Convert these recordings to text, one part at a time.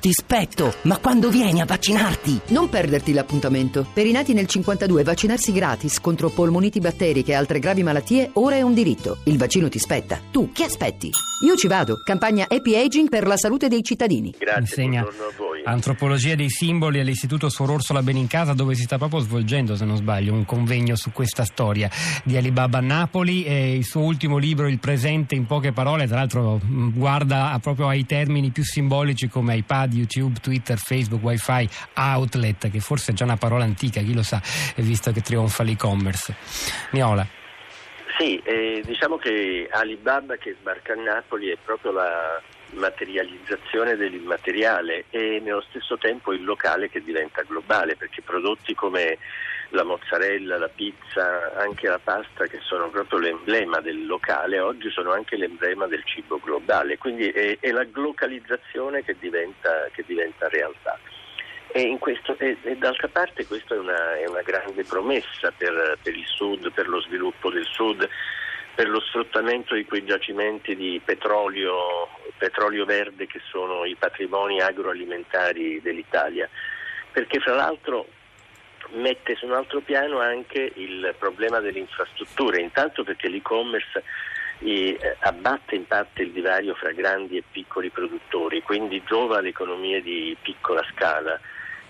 ti spetto, ma quando vieni a vaccinarti? Non perderti l'appuntamento. Per i nati nel 52 vaccinarsi gratis contro polmoniti batteriche e altre gravi malattie ora è un diritto. Il vaccino ti spetta. Tu che aspetti? Io ci vado. Campagna Happy Aging per la salute dei cittadini. Grazie, Insegna buongiorno a voi. Antropologia dei simboli all'Istituto Suor Orsola Benincasa dove si sta proprio svolgendo, se non sbaglio, un convegno su questa storia di Alibaba a Napoli e il suo ultimo libro Il presente in poche parole, tra l'altro mh, guarda a- proprio ai termini più simbolici come iPad, YouTube, Twitter, Facebook, Wi-Fi, outlet, che forse è già una parola antica, chi lo sa, visto che trionfa l'e-commerce. Niola. Sì, eh, diciamo che Alibaba che sbarca a Napoli è proprio la materializzazione dell'immateriale e nello stesso tempo il locale che diventa globale perché prodotti come la mozzarella, la pizza, anche la pasta che sono proprio l'emblema del locale oggi sono anche l'emblema del cibo globale, quindi è, è la glocalizzazione che diventa, che diventa realtà. E, in questo- e- e d'altra parte questa è una, è una grande promessa per, per il Sud, per lo sviluppo del Sud, per lo sfruttamento di quei giacimenti di petrolio, petrolio verde che sono i patrimoni agroalimentari dell'Italia. Perché fra l'altro mette su un altro piano anche il problema delle infrastrutture, intanto perché l'e-commerce eh, abbatte in parte il divario fra grandi e piccoli produttori, quindi giova economie di piccola scala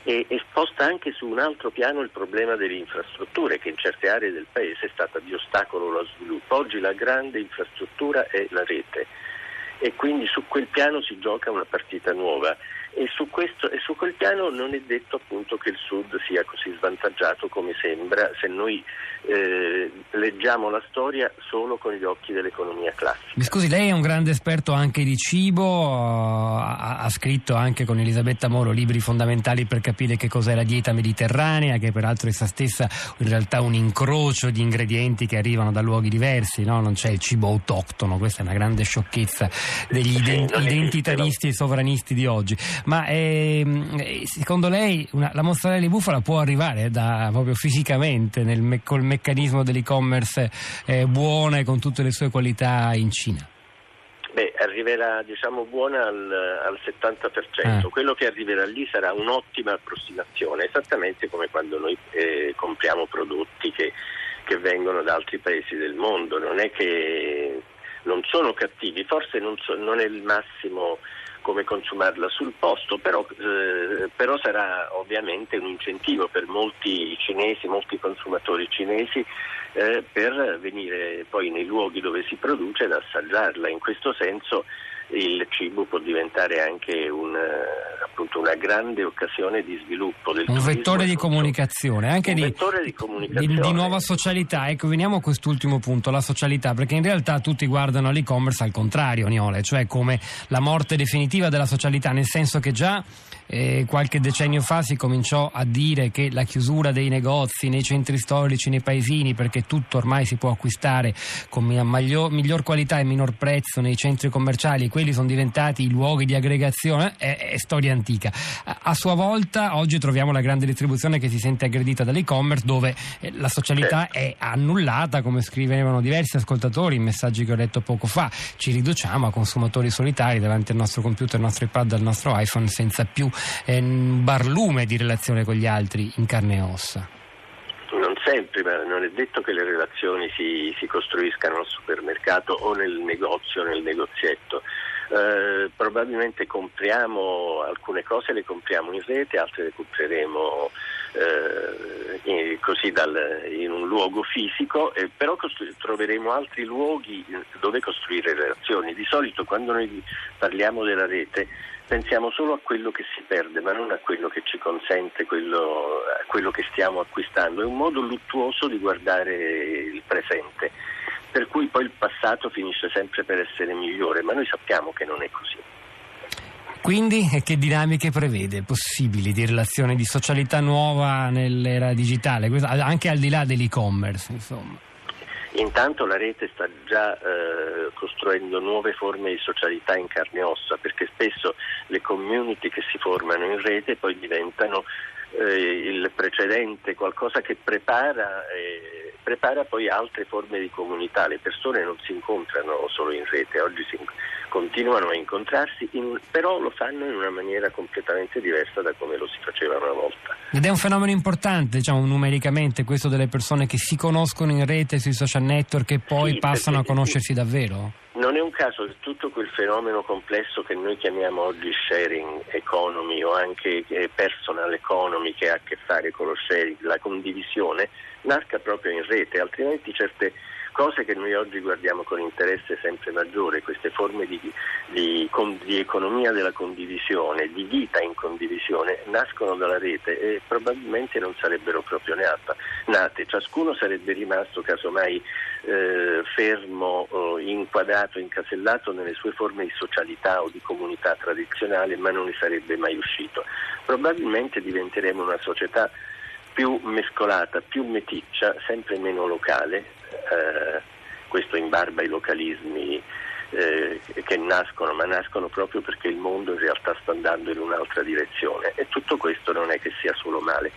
e, e sposta anche su un altro piano il problema delle infrastrutture che in certe aree del paese è stata di ostacolo allo sviluppo. Oggi la grande infrastruttura è la rete e quindi su quel piano si gioca una partita nuova e su, questo, e su quel piano non è detto appunto che il Sud sia così svantaggiato come sembra se noi eh, leggiamo la storia solo con gli occhi dell'economia classica. Mi scusi, lei è un grande esperto anche di cibo, ha, ha scritto anche con Elisabetta Moro libri fondamentali per capire che cos'è la dieta mediterranea, che peraltro è essa stessa in realtà un incrocio di ingredienti che arrivano da luoghi diversi, no? non c'è il cibo autoctono, questa è una grande sciocchezza degli identitaristi e sovranisti di oggi. Ma eh, secondo lei una- la mozzarella di bufala può arrivare da, proprio fisicamente nel col meccanismo dell'e-commerce eh, buona e con tutte le sue qualità in Cina? Beh, arriverà diciamo buona al, al 70%, Ah. quello che arriverà lì sarà un'ottima approssimazione, esattamente come quando noi eh, compriamo prodotti che, che vengono da altri paesi del mondo, non è che non sono cattivi, forse non, so- non è il massimo come consumarla sul posto, però, eh, però sarà ovviamente un incentivo per molti cinesi, molti consumatori cinesi eh, per venire poi nei luoghi dove si produce ad assaggiarla. In questo senso il cibo può diventare anche un, eh, appunto una grande occasione di sviluppo del Un turismo vettore di comunicazione, anche Un di, vettore di di- comunicazione. di nuova socialità. Ecco, veniamo a quest'ultimo punto, la socialità, perché in realtà tutti guardano l'e-commerce al contrario, Niole, cioè come la morte definitiva della socialità, nel senso che già eh, qualche decennio fa si cominciò a dire che la chiusura dei negozi nei centri storici, nei paesini, perché tutto ormai si può acquistare con mi- maglio- miglior qualità e minor prezzo nei centri commerciali, quelli sono diventati i luoghi di aggregazione, è, è storia antica. A, a sua volta oggi troviamo la grande distribuzione che si sente aggredita dall'e-commerce dove eh, la socialità è annullata, come scrivevano diversi ascoltatori in messaggi che ho letto poco fa. Ci riduciamo a consumatori solitari davanti al nostro computer, al nostro iPad, al nostro iPhone senza più un barlume di relazione con gli altri in carne e ossa. Non sempre, ma non è detto che le relazioni si, si costruiscano al supermercato o nel negozio nel negozietto. Eh, probabilmente compriamo alcune cose le compriamo in rete, altre le compreremo eh, in, così dal- in un luogo fisico, eh, però costru- troveremo altri luoghi dove costruire relazioni. Di solito quando noi parliamo della rete pensiamo solo a quello che si perde, ma non a quello che ci consente, quello, a quello che stiamo acquistando. È un modo luttuoso di guardare il presente, per cui poi il passato finisce sempre per essere migliore, ma noi sappiamo che non è così. Quindi che dinamiche prevede possibili di relazione di socialità nuova nell'era digitale, anche al di là dell'e-commerce, insomma. Intanto la rete sta già eh, costruendo nuove forme di socialità in carne e ossa, perché spesso le community che si formano in rete poi diventano eh, il precedente, qualcosa che prepara, eh, prepara poi altre forme di comunità. Le persone non si incontrano solo in rete, oggi si continuano a incontrarsi, in, però lo fanno in una maniera completamente diversa da come lo si faceva una volta. Ed è un fenomeno importante, diciamo, numericamente, questo delle persone che si conoscono in rete sui social network e poi sì, passano a conoscersi davvero? Caso che tutto quel fenomeno complesso che noi chiamiamo oggi sharing economy o anche eh, personal economy che ha a che fare con lo sharing, la condivisione, nasca proprio in rete, altrimenti certe cose che noi oggi guardiamo con interesse sempre maggiore, queste forme di, di, di, economia della condivisione, di vita in condivisione, nascono dalla rete e probabilmente non sarebbero proprio nate. Ciascuno sarebbe rimasto casomai eh, fermo, eh, inquadrato, incasellato nelle sue forme di socialità o di comunità tradizionale, ma non ne sarebbe mai uscito. Probabilmente diventeremo una società più mescolata, più meticcia, sempre meno locale, eh, questo in barba ai localismi eh, che nascono, ma nascono proprio perché il mondo in realtà sta andando in un'altra direzione e tutto questo non è che sia solo male.